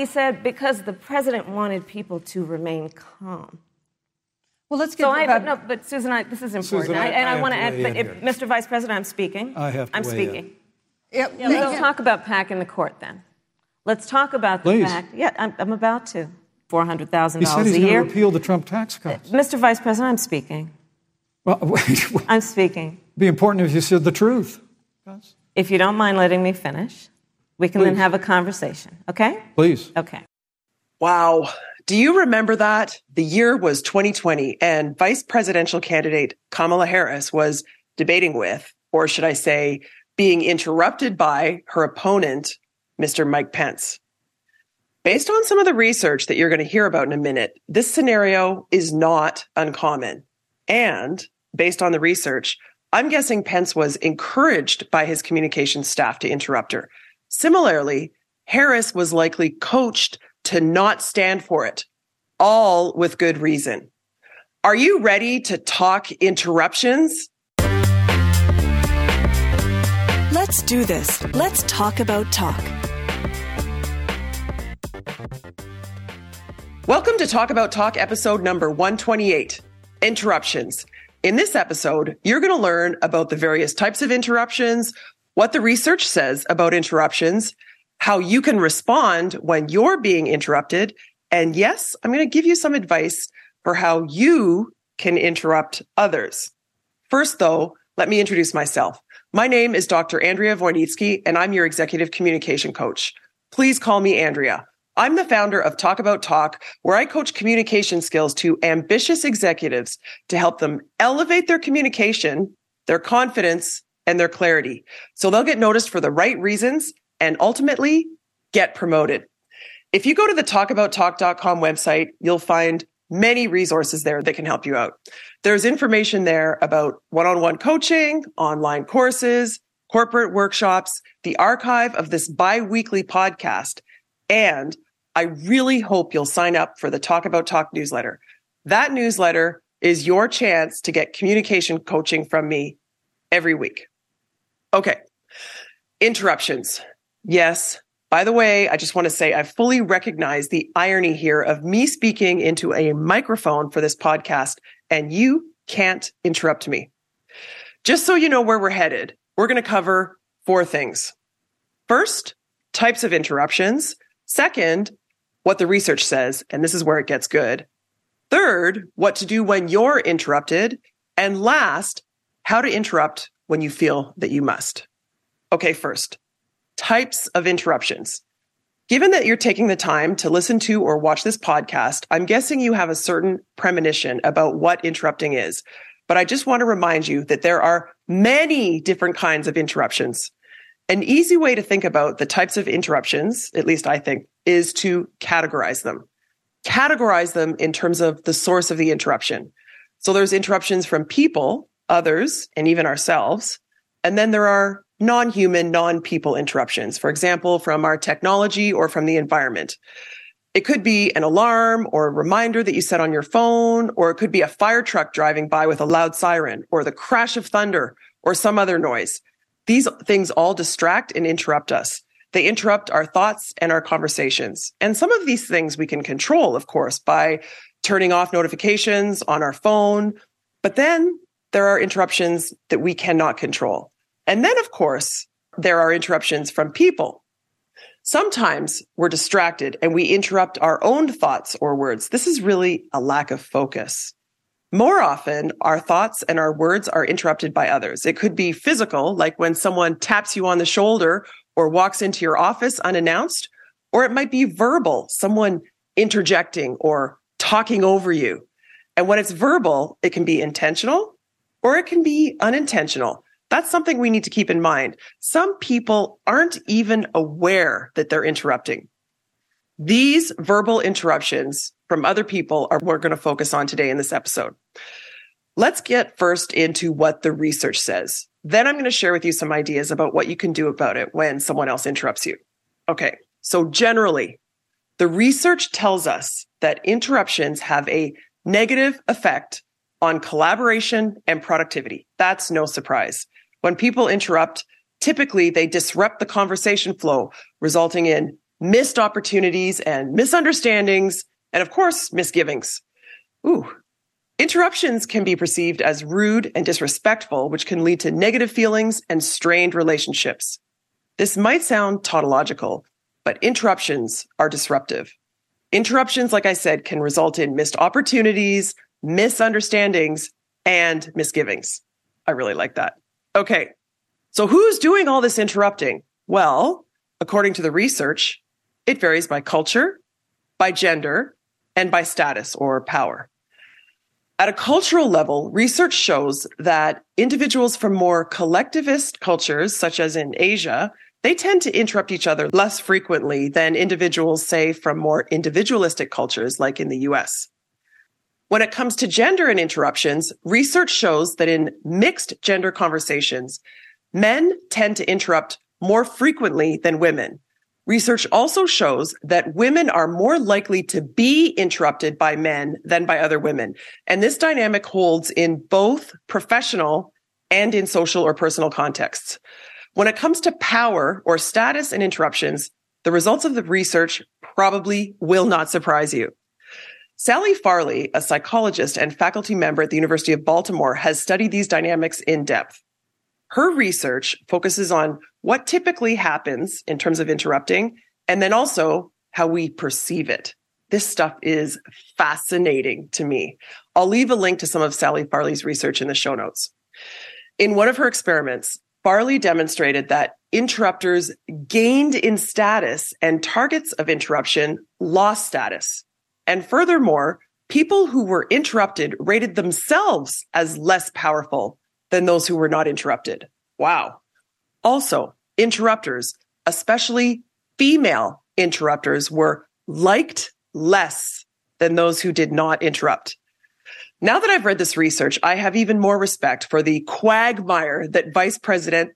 He said because the president wanted people to remain calm. Well, let's get So I, about, but no, but Susan, I, this is important, Susan, I- I, and I I, want to to add. But if. Mr. Vice President, I'm speaking. I have to I'm weigh in. speaking. Yeah, Yeah, thank let's you. talk about PAC in the court then. Let's talk about the Please. fact. Yeah, I'm, I'm about to. Four hundred thousand He said he's a going to year. repeal the Trump tax cuts. Uh, Mr. Vice President, I'm speaking. Well, wait, it'd I'm speaking. be important if you said the truth. If you don't mind letting me finish, we can then have a conversation. Okay? Please. Okay. Wow. Do you remember that? The year was 2020 and vice presidential candidate Kamala Harris was debating with, or should I say, being interrupted by her opponent, Mr. Mike Pence. Based on some of the research that you're going to hear about in a minute, this scenario is not uncommon. And based on the research, I'm guessing Pence was encouraged by his communications staff to interrupt her. Similarly, Harris was likely coached to not stand for it, all with good reason. Are you ready to talk interruptions? Let's do this. Let's talk about talk. Welcome to Talk About Talk episode number 128 Interruptions. In this episode, you're going to learn about the various types of interruptions, what the research says about interruptions, how you can respond when you're being interrupted, and yes, I'm going to give you some advice for how you can interrupt others. First, though, let me introduce myself. My name is Dr. Andrea Wojnicki, and I'm your executive communication coach. Please call me Andrea. I'm the founder of Talk About Talk, where I coach communication skills to ambitious executives to help them elevate their communication, their confidence, and their clarity. So they'll get noticed for the right reasons and ultimately get promoted. If you go to the talkabouttalk.com website, you'll find many resources there that can help you out. There's information there about one-on-one coaching, online courses, corporate workshops, the archive of this bi-weekly podcast, and I really hope you'll sign up for the Talk About Talk newsletter. That newsletter is your chance to get communication coaching from me every week. Okay. Interruptions. Yes. By the way, I just want to say I fully recognize the irony here of me speaking into a microphone for this podcast and you can't interrupt me. Just so you know where we're headed, we're going to cover four things. First, types of interruptions. Second, what the research says, and this is where it gets good. Third, what to do when you're interrupted. And last, how to interrupt when you feel that you must. Okay, first, types of interruptions. Given that you're taking the time to listen to or watch this podcast, I'm guessing you have a certain premonition about what interrupting is. But I just want to remind you that there are many different kinds of interruptions. An easy way to think about the types of interruptions, at least I think, is to categorize them. Categorize them in terms of the source of the interruption. So there's interruptions from people, others, and even ourselves. And then there are non-human, non-people interruptions, for example, from our technology or from the environment. It could be an alarm or a reminder that you set on your phone, or it could be a fire truck driving by with a loud siren, or the crash of thunder, or some other noise. These things all distract and interrupt us. They interrupt our thoughts and our conversations. And some of these things we can control, of course, by turning off notifications on our phone. But then there are interruptions that we cannot control. And then, of course, there are interruptions from people. Sometimes we're distracted and we interrupt our own thoughts or words. This is really a lack of focus. More often, our thoughts and our words are interrupted by others. It could be physical, like when someone taps you on the shoulder or walks into your office unannounced, or it might be verbal, someone interjecting or talking over you. And when it's verbal, it can be intentional or it can be unintentional. That's something we need to keep in mind. Some people aren't even aware that they're interrupting. These verbal interruptions from other people are what we're going to focus on today in this episode. Let's get first into what the research says. Then I'm going to share with you some ideas about what you can do about it when someone else interrupts you. Okay. So generally, the research tells us that interruptions have a negative effect on collaboration and productivity. That's no surprise. When people interrupt, typically they disrupt the conversation flow, resulting in missed opportunities and misunderstandings, and of course, misgivings. Ooh. Interruptions can be perceived as rude and disrespectful, which can lead to negative feelings and strained relationships. This might sound tautological, but interruptions are disruptive. Interruptions, like I said, can result in missed opportunities, misunderstandings, and misgivings. I really like that. Okay. So who's doing all this interrupting? Well, according to the research, it varies by culture, by gender, and by status or power. At a cultural level, research shows that individuals from more collectivist cultures, such as in Asia, they tend to interrupt each other less frequently than individuals, say, from more individualistic cultures like in the US. When it comes to gender and interruptions, research shows that in mixed gender conversations, men tend to interrupt more frequently than women. Research also shows that women are more likely to be interrupted by men than by other women. And this dynamic holds in both professional and in social or personal contexts. When it comes to power or status and interruptions, the results of the research probably will not surprise you. Sally Farley, a psychologist and faculty member at the University of Baltimore, has studied these dynamics in depth. Her research focuses on what typically happens in terms of interrupting and then also how we perceive it. This stuff is fascinating to me. I'll leave a link to some of Sally Farley's research in the show notes. In one of her experiments, Farley demonstrated that interrupters gained in status and targets of interruption lost status. And furthermore, people who were interrupted rated themselves as less powerful than those who were not interrupted. Wow. Also, interrupters, especially female interrupters, were liked less than those who did not interrupt. Now that I've read this research, I have even more respect for the quagmire that Vice President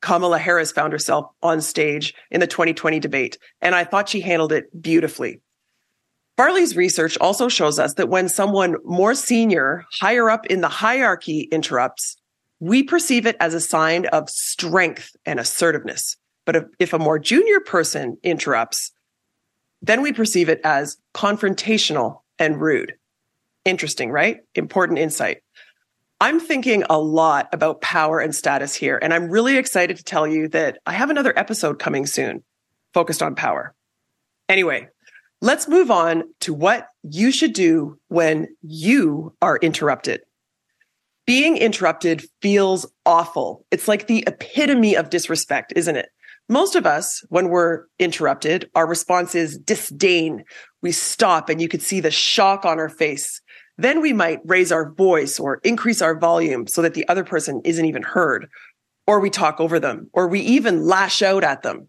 Kamala Harris found herself on stage in the 2020 debate. And I thought she handled it beautifully. Farley's research also shows us that when someone more senior, higher up in the hierarchy interrupts, we perceive it as a sign of strength and assertiveness. But if, if a more junior person interrupts, then we perceive it as confrontational and rude. Interesting, right? Important insight. I'm thinking a lot about power and status here, and I'm really excited to tell you that I have another episode coming soon focused on power. Anyway, let's move on to what you should do when you are interrupted. Being interrupted feels awful. It's like the epitome of disrespect, isn't it? Most of us, when we're interrupted, our response is disdain. We stop and you could see the shock on our face. Then we might raise our voice or increase our volume so that the other person isn't even heard, or we talk over them, or we even lash out at them.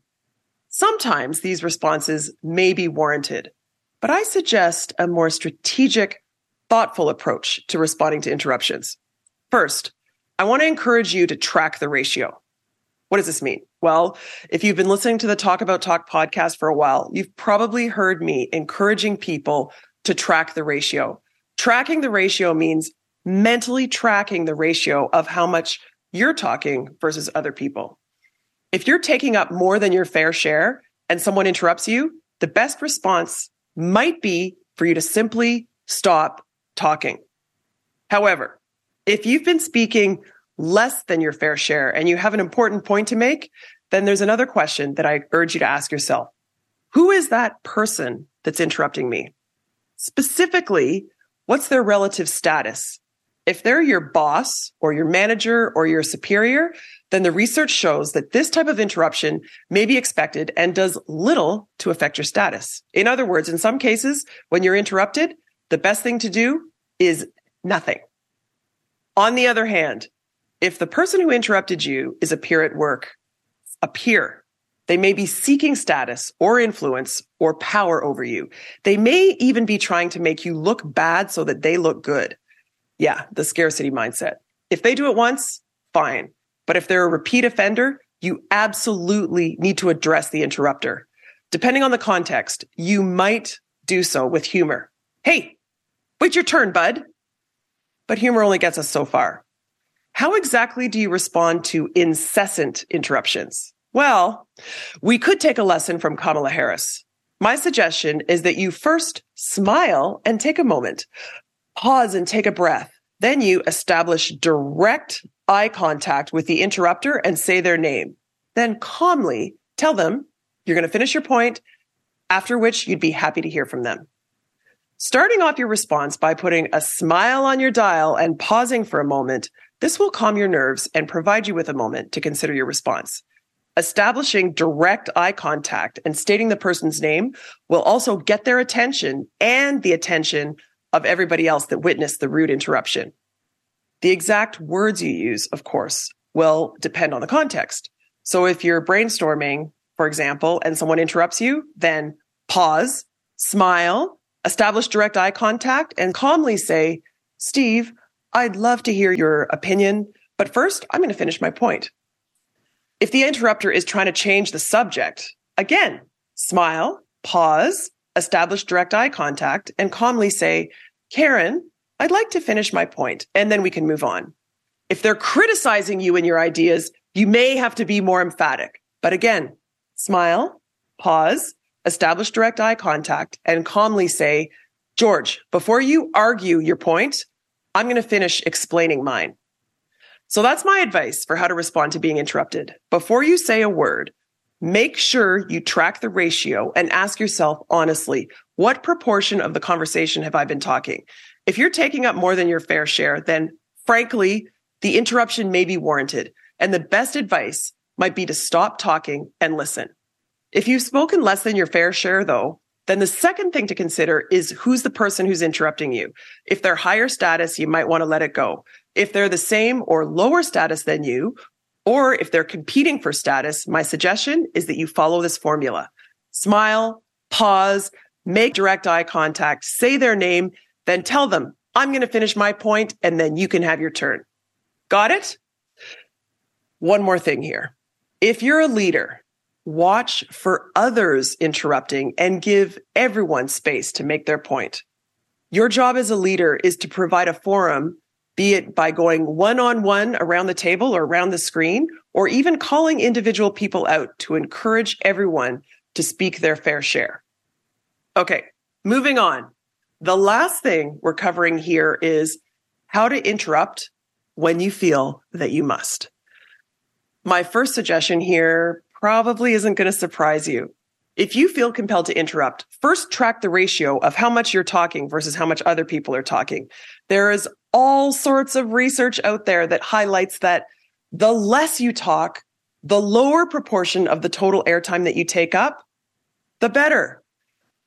Sometimes these responses may be warranted, but I suggest a more strategic, thoughtful approach to responding to interruptions. First, I want to encourage you to track the ratio. What does this mean? Well, if you've been listening to the Talk About Talk podcast for a while, you've probably heard me encouraging people to track the ratio. Tracking the ratio means mentally tracking the ratio of how much you're talking versus other people. If you're taking up more than your fair share and someone interrupts you, the best response might be for you to simply stop talking. However, if you've been speaking less than your fair share and you have an important point to make, then there's another question that I urge you to ask yourself. Who is that person that's interrupting me? Specifically, what's their relative status? If they're your boss or your manager or your superior, then the research shows that this type of interruption may be expected and does little to affect your status. In other words, in some cases, when you're interrupted, the best thing to do is nothing. On the other hand, if the person who interrupted you is a peer at work, a peer, they may be seeking status or influence or power over you. They may even be trying to make you look bad so that they look good. Yeah, the scarcity mindset. If they do it once, fine. But if they're a repeat offender, you absolutely need to address the interrupter. Depending on the context, you might do so with humor. Hey, wait your turn, bud but humor only gets us so far. How exactly do you respond to incessant interruptions? Well, we could take a lesson from Kamala Harris. My suggestion is that you first smile and take a moment, pause and take a breath. Then you establish direct eye contact with the interrupter and say their name. Then calmly tell them you're going to finish your point, after which you'd be happy to hear from them. Starting off your response by putting a smile on your dial and pausing for a moment, this will calm your nerves and provide you with a moment to consider your response. Establishing direct eye contact and stating the person's name will also get their attention and the attention of everybody else that witnessed the rude interruption. The exact words you use, of course, will depend on the context. So if you're brainstorming, for example, and someone interrupts you, then pause, smile, establish direct eye contact and calmly say, Steve, I'd love to hear your opinion, but first I'm going to finish my point. If the interrupter is trying to change the subject, again, smile, pause, establish direct eye contact, and calmly say, Karen, I'd like to finish my point, and then we can move on. If they're criticizing you and your ideas, you may have to be more emphatic. But again, smile, pause, establish direct eye contact, and calmly say, George, before you argue your point, I'm going to finish explaining mine. So that's my advice for how to respond to being interrupted. Before you say a word, make sure you track the ratio and ask yourself honestly, what proportion of the conversation have I been talking? If you're taking up more than your fair share, then frankly, the interruption may be warranted. And the best advice might be to stop talking and listen. If you've spoken less than your fair share, though, then the second thing to consider is who's the person who's interrupting you. If they're higher status, you might want to let it go. If they're the same or lower status than you, or if they're competing for status, my suggestion is that you follow this formula. Smile, pause, make direct eye contact, say their name, then tell them, I'm going to finish my point and then you can have your turn. Got it? One more thing here. If you're a leader, watch for others interrupting and give everyone space to make their point. Your job as a leader is to provide a forum be it by going one on one around the table or around the screen, or even calling individual people out to encourage everyone to speak their fair share. Okay, moving on. The last thing we're covering here is how to interrupt when you feel that you must. My first suggestion here probably isn't going to surprise you. If you feel compelled to interrupt, first track the ratio of how much you're talking versus how much other people are talking. There is all sorts of research out there that highlights that the less you talk, the lower proportion of the total airtime that you take up, the better.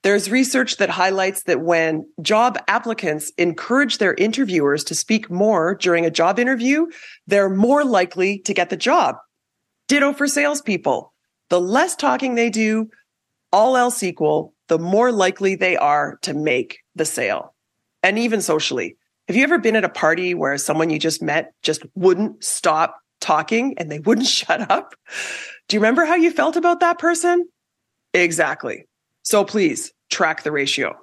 There's research that highlights that when job applicants encourage their interviewers to speak more during a job interview, they're more likely to get the job. Ditto for salespeople. The less talking they do, all else equal, the more likely they are to make the sale. And even socially, have you ever been at a party where someone you just met just wouldn't stop talking and they wouldn't shut up? Do you remember how you felt about that person? Exactly. So please track the ratio.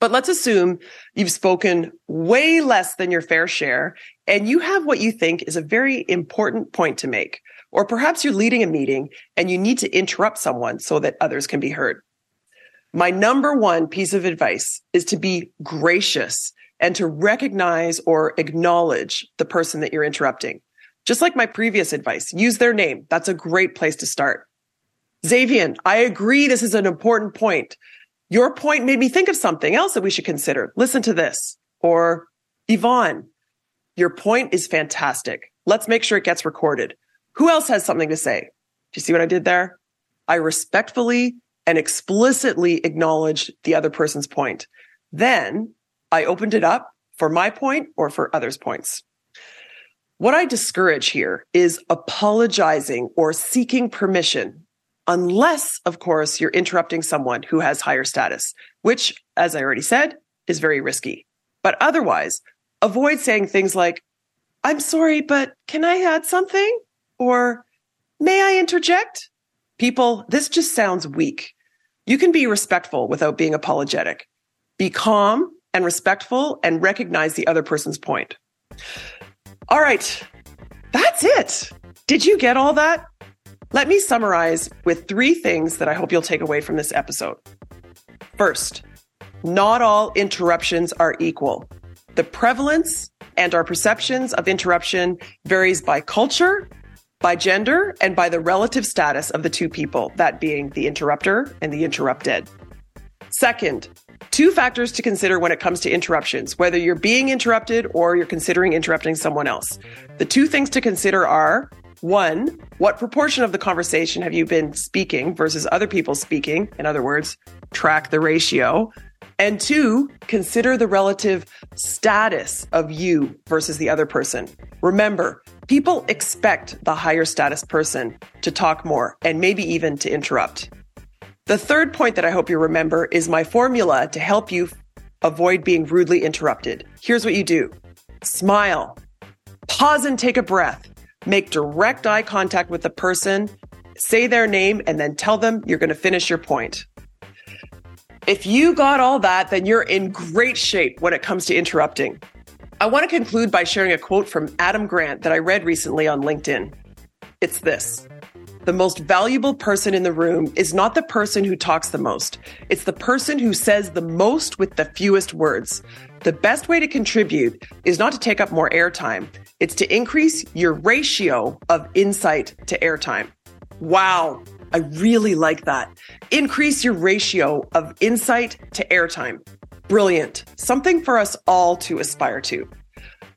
But let's assume you've spoken way less than your fair share and you have what you think is a very important point to make. Or perhaps you're leading a meeting and you need to interrupt someone so that others can be heard. My number one piece of advice is to be gracious and to recognize or acknowledge the person that you're interrupting. Just like my previous advice, use their name. That's a great place to start. Xavier, I agree this is an important point. Your point made me think of something else that we should consider. Listen to this. Or Yvonne, your point is fantastic. Let's make sure it gets recorded. Who else has something to say? Do you see what I did there? I respectfully and explicitly acknowledged the other person's point. Then I opened it up for my point or for others' points. What I discourage here is apologizing or seeking permission, unless, of course, you're interrupting someone who has higher status, which, as I already said, is very risky. But otherwise, avoid saying things like, I'm sorry, but can I add something? Or may I interject? People, this just sounds weak. You can be respectful without being apologetic. Be calm and respectful and recognize the other person's point. All right. That's it. Did you get all that? Let me summarize with three things that I hope you'll take away from this episode. First, not all interruptions are equal. The prevalence and our perceptions of interruption varies by culture, by gender, and by the relative status of the two people, that being the interrupter and the interrupted. Second, two factors to consider when it comes to interruptions, whether you're being interrupted or you're considering interrupting someone else. The two things to consider are one, what proportion of the conversation have you been speaking versus other people speaking? In other words, track the ratio. And two, consider the relative status of you versus the other person. Remember, people expect the higher status person to talk more and maybe even to interrupt. The third point that I hope you remember is my formula to help you avoid being rudely interrupted. Here's what you do smile, pause and take a breath, make direct eye contact with the person, say their name, and then tell them you're going to finish your point. If you got all that, then you're in great shape when it comes to interrupting. I want to conclude by sharing a quote from Adam Grant that I read recently on LinkedIn. It's this The most valuable person in the room is not the person who talks the most, it's the person who says the most with the fewest words. The best way to contribute is not to take up more airtime, it's to increase your ratio of insight to airtime. Wow, I really like that. Increase your ratio of insight to airtime. Brilliant. Something for us all to aspire to.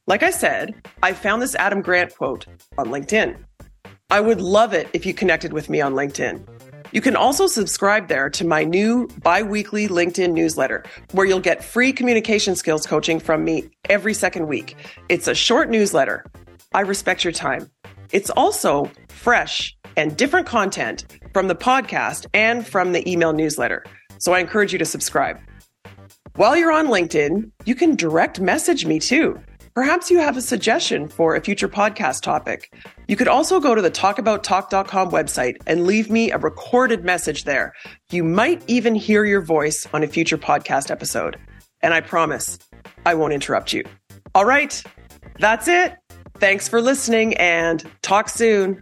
Like I said, I found this Adam Grant quote on LinkedIn. I would love it if you connected with me on LinkedIn. You can also subscribe there to my new bi weekly LinkedIn newsletter, where you'll get free communication skills coaching from me every second week. It's a short newsletter. I respect your time. It's also fresh and different content from the podcast and from the email newsletter. So I encourage you to subscribe. While you're on LinkedIn, you can direct message me too. Perhaps you have a suggestion for a future podcast topic. You could also go to the talkabouttalk.com website and leave me a recorded message there. You might even hear your voice on a future podcast episode. And I promise I won't interrupt you. All right, that's it. Thanks for listening and talk soon.